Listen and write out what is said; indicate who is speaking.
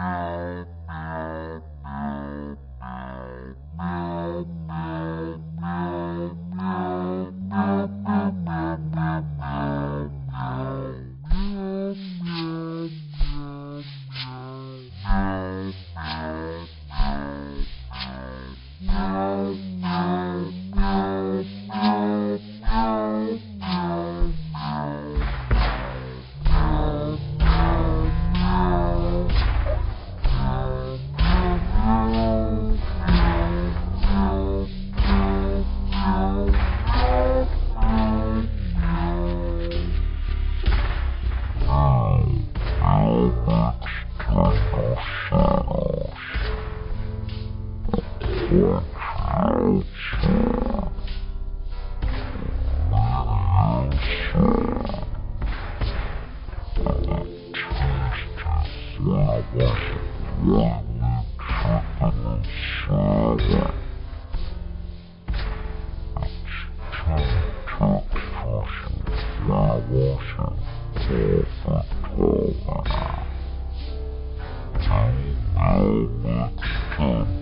Speaker 1: 呃 I, I, I,